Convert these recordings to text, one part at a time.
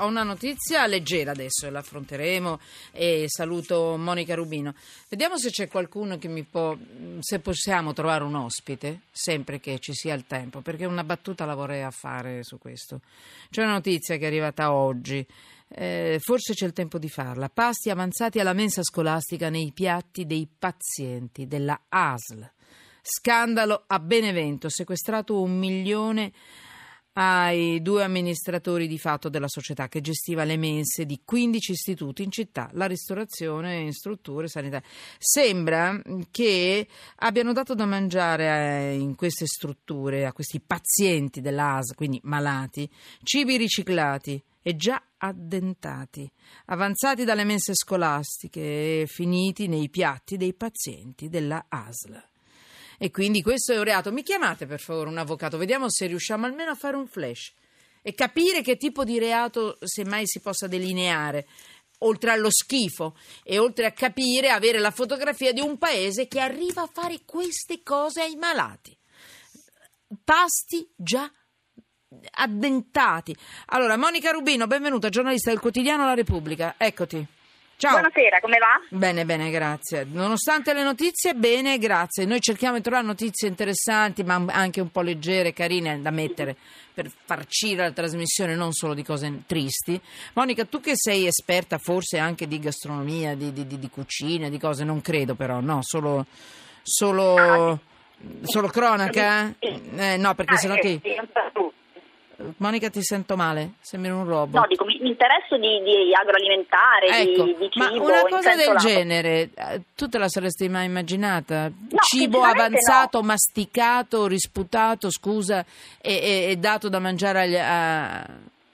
Ho una notizia leggera adesso e la affronteremo e saluto Monica Rubino. Vediamo se c'è qualcuno che mi può, se possiamo trovare un ospite, sempre che ci sia il tempo, perché una battuta la vorrei fare su questo. C'è una notizia che è arrivata oggi, eh, forse c'è il tempo di farla. Pasti avanzati alla mensa scolastica nei piatti dei pazienti della ASL. Scandalo a Benevento, sequestrato un milione ai due amministratori di fatto della società che gestiva le mense di 15 istituti in città, la ristorazione in strutture sanitarie. Sembra che abbiano dato da mangiare in queste strutture a questi pazienti dell'AS, quindi malati, cibi riciclati e già addentati, avanzati dalle mense scolastiche e finiti nei piatti dei pazienti della ASL e quindi questo è un reato. Mi chiamate per favore un avvocato, vediamo se riusciamo almeno a fare un flash e capire che tipo di reato semmai si possa delineare oltre allo schifo e oltre a capire, avere la fotografia di un paese che arriva a fare queste cose ai malati. Pasti già addentati. Allora, Monica Rubino, benvenuta, giornalista del quotidiano La Repubblica. Eccoti. Ciao. Buonasera, come va? Bene, bene, grazie. Nonostante le notizie, bene, grazie. Noi cerchiamo di trovare notizie interessanti, ma anche un po' leggere, carine da mettere per farcire la trasmissione, non solo di cose tristi. Monica, tu che sei esperta forse anche di gastronomia, di, di, di cucina, di cose, non credo però, no, solo... solo... Ah, Solo cronaca? Eh, no, perché ah, sennò eh, ti... sì, po' tu. Monica ti sento male, sembri un robot. No, dico, mi, interesso di, di agroalimentare, Ecco, di, di cibo. ma una cosa del lato. genere, eh, tu te la saresti mai immaginata? Cibo sinceramente avanzato, masticato, risputato, scusa, e, e- e dato da mangiare agli- a-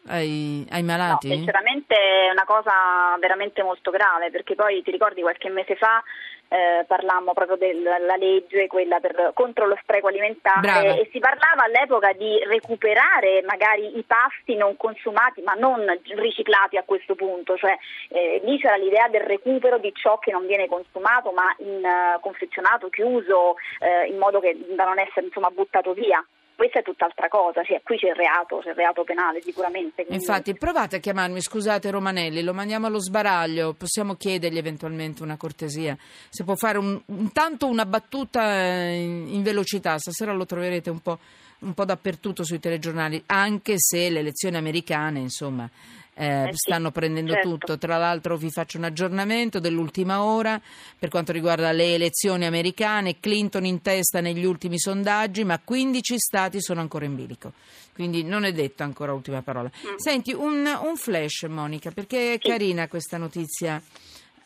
ai, ai No, malati? sinceramente è una cosa veramente molto grave, perché poi ti ricordi qualche mese fa eh, parlammo proprio della legge, quella per- contro lo spreco alimentare Brava. e si parlava all'epoca di recuperare magari i pasti non consumati ma non riciclati a questo punto, cioè eh, lì c'era l'idea del recupero di ciò che non viene consumato ma in, eh, confezionato, chiuso, eh, in modo che da non essere insomma buttato via. Questa è tutt'altra cosa, cioè, qui c'è il reato, c'è il reato penale sicuramente. quindi- Infatti, provate a chiamarmi, scusate Romanelli, lo mandiamo allo sbaraglio, possiamo chiedergli eventualmente una cortesia, se può fare un, intanto una battuta eh, in, in velocità, stasera lo troverete un po', un po' dappertutto sui telegiornali, anche se le elezioni americane, insomma, eh, Eh stanno prendendo certo. tutto. Tra l'altro vi faccio un aggiornamento dell'ultima ora per quanto riguarda le elezioni americane, Clinton in testa negli ultimi sondaggi, ma 15 stati sono ancora in bilico. Quindi non è detta ancora ultima parola. Senti, un, un flash, Monica, perché è Mm. Sì. carina questa notizia.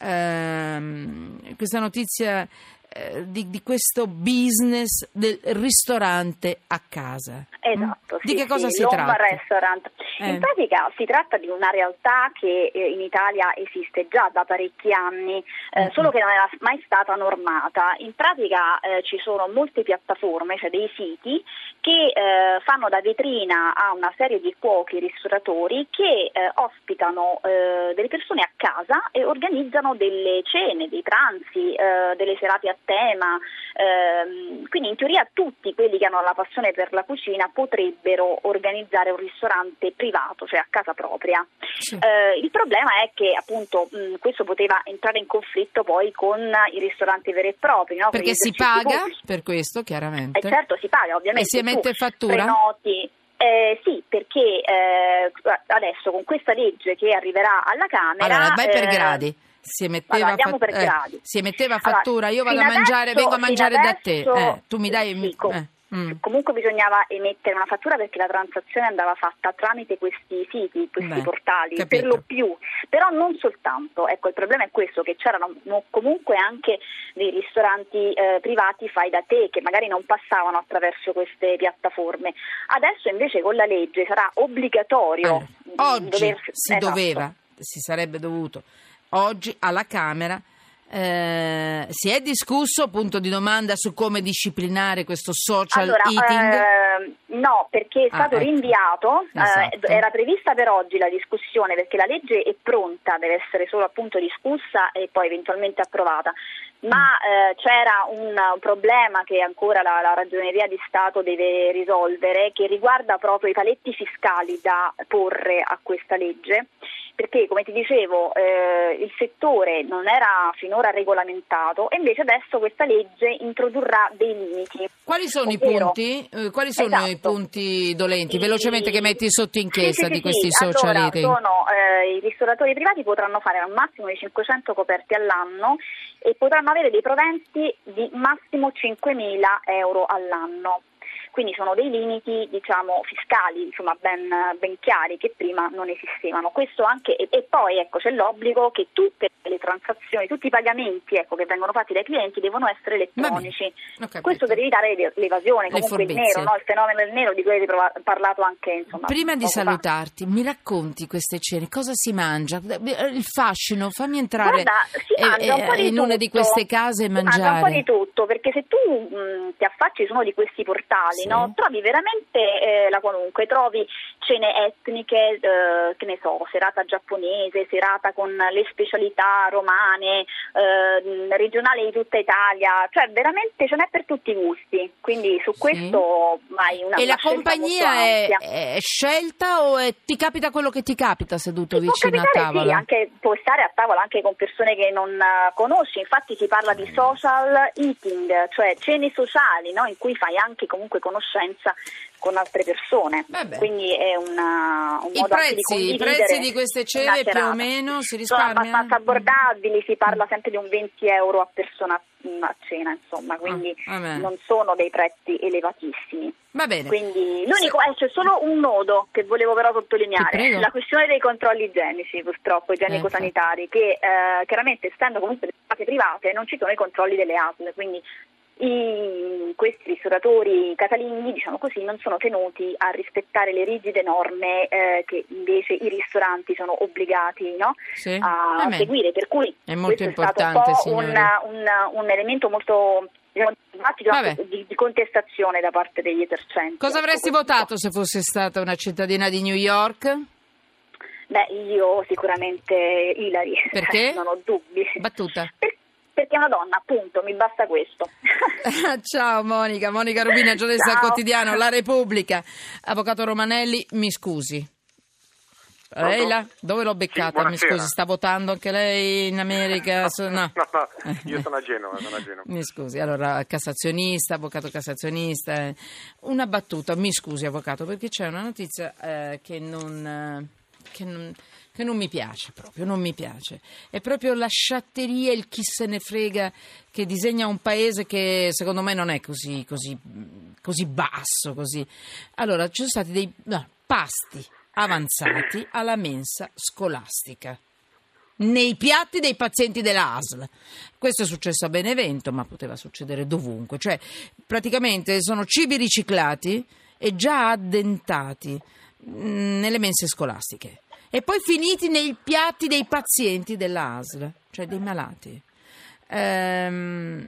ehm, questa notizia eh, di, di questo business del ristorante a casa. Esatto, Mm? sì, di che cosa sì, si tratta? restaurant. Eh. In pratica si tratta di una realtà che eh, in Italia esiste già da parecchi anni, Mhm. solo che non era mai stata normata. In pratica eh, ci sono molte piattaforme, cioè dei siti, che fanno da vetrina a una serie di cuochi ristoratori che ospitano delle persone a casa e organizzano delle cene, dei pranzi, delle serate a tema. ehm, quindi in teoria tutti quelli che hanno la passione per la cucina potrebbero organizzare un ristorante privato, cioè a casa propria. Sì. Eh, il problema è che appunto mh, questo poteva entrare in conflitto poi con i ristoranti veri e propri, no? Per Perché si paga pubblici. per questo, chiaramente. Eh, certo, si paga ovviamente. E si emette fattura? Prenoti. Eh, sì, perché eh, adesso con questa legge che arriverà alla Camera. Allora, vai per eh, gradi. Si emetteva, allora, per eh, si emetteva Allora, fattura, io vado a mangiare, adesso- vengo a mangiare da te. Eh, tu mi dai. sì, com- eh, mm. Comunque bisognava emettere una fattura perché la transazione andava fatta tramite questi siti, questi Beh, portali, capito. per lo più, però non soltanto. Ecco, il problema è questo, che c'erano no- comunque anche dei ristoranti eh, privati fai da te che magari non passavano attraverso queste piattaforme. Adesso invece con la legge sarà obbligatorio Allora, mm, oggi dover- si esatto. doveva, si sarebbe dovuto, oggi alla Camera Eh, si è discusso, punto di domanda, su come disciplinare questo social allora, eating? Eh, no, perché è Ah, stato ecco. rinviato, eh, Esatto. era prevista per oggi la discussione perché la legge è pronta, deve essere solo appunto discussa e poi eventualmente approvata. Ma eh, c'era un, un problema che ancora la, la Ragioneria di Stato deve risolvere che riguarda proprio i paletti fiscali da porre a questa legge perché come ti dicevo eh, il settore non era finora regolamentato e invece adesso questa legge introdurrà dei limiti. Quali sono i punti? Eh, quali sono i Esatto. punti dolenti? I- Velocemente che metti sotto inchiesta Sì, sì, di sì, questi sì. social allora, sono, eh, I ristoratori privati potranno fare un massimo di 500 coperti all'anno e potranno avere dei proventi di massimo 5.000 euro all'anno. Quindi sono dei limiti diciamo, fiscali insomma, ben, ben chiari che prima non esistevano. Questo anche, e, e poi ecco, c'è l'obbligo che tutte le transazioni, tutti i pagamenti ecco, che vengono fatti dai clienti devono essere elettronici. Questo per evitare l'e- l'evasione, Le comunque il furbizie. nero, no? il fenomeno del nero di cui avete parlato anche insomma, Prima di poco fa. salutarti, mi racconti queste cene? Cosa si mangia? Il fascino, fammi entrare Guarda, eh, un eh, in una di tutto. queste case e Si mangia un po' mangiare. di tutto, perché se tu mh, ti affacci su uno di questi portali, Sì. no, trovi veramente eh, la qualunque, trovi cene etniche, eh, che ne so, serata giapponese, serata con le specialità romane, eh, regionali di tutta Italia, cioè veramente ce n'è per tutti i gusti, quindi su Sì. questo hai una E una la compagnia è, è scelta o è- ti capita quello che ti capita seduto Ti vicino a tavola? Sì, anche, puoi stare a tavola anche con persone che non eh, conosci, infatti si parla di social eating, cioè cene sociali no? in cui fai anche comunque conoscenza con altre persone. Vabbè. Quindi è una, un I modo prezzi, i prezzi di queste cene più o meno si Sono risparmia? abbastanza abbordabili, si parla sempre di un 20 euro a persona mh, a cena, insomma, quindi Ah, non sono dei prezzi elevatissimi. Va bene. Quindi l'unico, eh, c'è solo un nodo che volevo però sottolineare, la questione dei controlli igienici purtroppo, igienico-sanitari, che eh, chiaramente essendo comunque delle case private non ci sono i controlli delle ASL, quindi i- questi ristoratori casalinghi, diciamo così, non sono tenuti a rispettare le rigide norme eh, che invece i ristoranti sono obbligati no, Sì? a bene. seguire, per cui È molto questo è stato importante, un un, un- elemento molto diciamo, di, di contestazione da parte degli esercenti. Cosa ecco, avresti questo. votato se fosse stata una cittadina di New York? Beh, io sicuramente Ilari, Perché? non ho dubbi. Battuta. Per- perché è una donna, appunto, mi basta questo. Ciao Monica, Monica Rubina, giornalista del quotidiano La Repubblica. Avvocato Romanelli, mi scusi. Lei là? Dove l'ho beccata? mi buonasera. scusi, sta votando anche lei in America? So- no. No, no, io sono a Genova, sono a Genova. Mi scusi, allora cassazionista, avvocato cassazionista. eh. Una battuta, mi scusi avvocato, perché c'è una notizia eh, che, non, eh, che, non, che non mi piace proprio, non mi piace. È proprio la sciatteria, il chi se ne frega che disegna un paese che secondo me non è così, così, così basso. Così. Allora, ci sono stati dei no, pasti avanzati alla mensa scolastica nei piatti dei pazienti della ASL. Questo è successo a Benevento, ma poteva succedere dovunque. Cioè, praticamente sono cibi riciclati e già addentati mh, nelle mense scolastiche e poi finiti nei piatti dei pazienti della ASL, cioè dei malati. Ehm,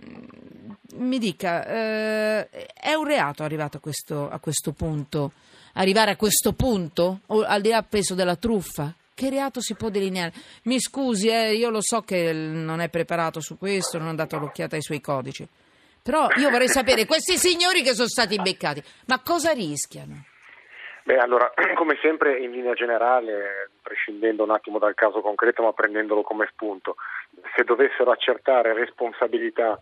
mi dica, eh, è un reato arrivato a questo, a questo punto? Arrivare a questo punto? O al di là peso della truffa? Che reato si può delineare? Mi scusi, eh, io lo so che non è preparato su questo, non ha dato l'occhiata ai suoi codici. Però io vorrei sapere, questi signori che sono stati beccati, ma cosa rischiano? Beh, allora, come sempre, in linea generale, prescindendo un attimo dal caso concreto, ma prendendolo come spunto, se dovessero accertare responsabilità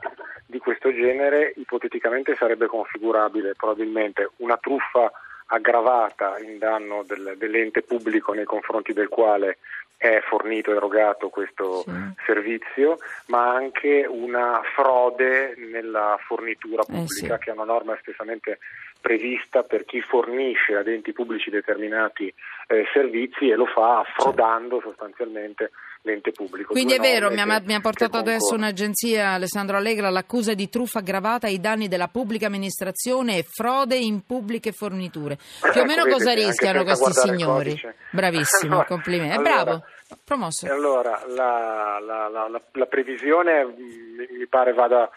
di questo genere, ipoteticamente sarebbe configurabile probabilmente una truffa aggravata in danno del- dell'ente pubblico nei confronti del quale è fornito, erogato questo Sì. servizio, ma anche una frode nella fornitura Eh, pubblica sì. che è una norma espressamente prevista per chi fornisce ad enti pubblici determinati eh, servizi e lo fa affrodando sostanzialmente l'ente pubblico. Quindi è vero, mi ha, mi ha, portato adesso un'agenzia, Alessandro Allegra, l'accusa di truffa aggravata ai danni della pubblica amministrazione e frode in pubbliche forniture. Più o meno ecco, cosa rischiano questi signori? Bravissimo, allora, complimenti. Allora, bravo. Promosso. Allora, la, la, la, la previsione mi pare vada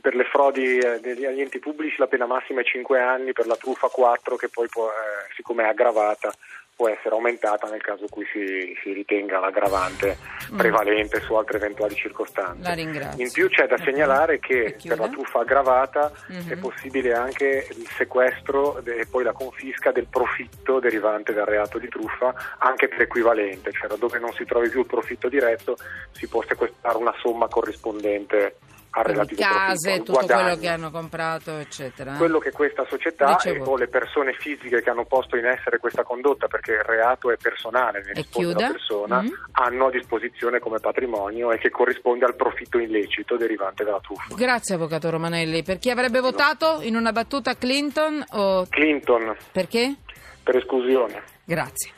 per le frodi eh, degli enti pubblici la pena massima è 5 anni, per la truffa 4 che poi può, eh, siccome è aggravata può essere aumentata nel caso in cui si, si ritenga l'aggravante mm. prevalente su altre eventuali circostanze. In più c'è da segnalare che per la truffa aggravata mm-hmm. è possibile anche il sequestro e poi la confisca del profitto derivante dal reato di truffa anche per equivalente, cioè dove non si trovi più il profitto diretto si può sequestrare una somma corrispondente al relativo case, profitto, tutto quello che hanno comprato, eccetera. Quello che questa società e, o le persone fisiche che hanno posto in essere questa condotta, perché il reato è personale, ne risponde la persona, mm-hmm. hanno a disposizione come patrimonio e che corrisponde al profitto illecito derivante dalla truffa. Grazie Avvocato Romanelli. Per chi avrebbe votato in una battuta Clinton o... Clinton. Perché? Per esclusione. Grazie.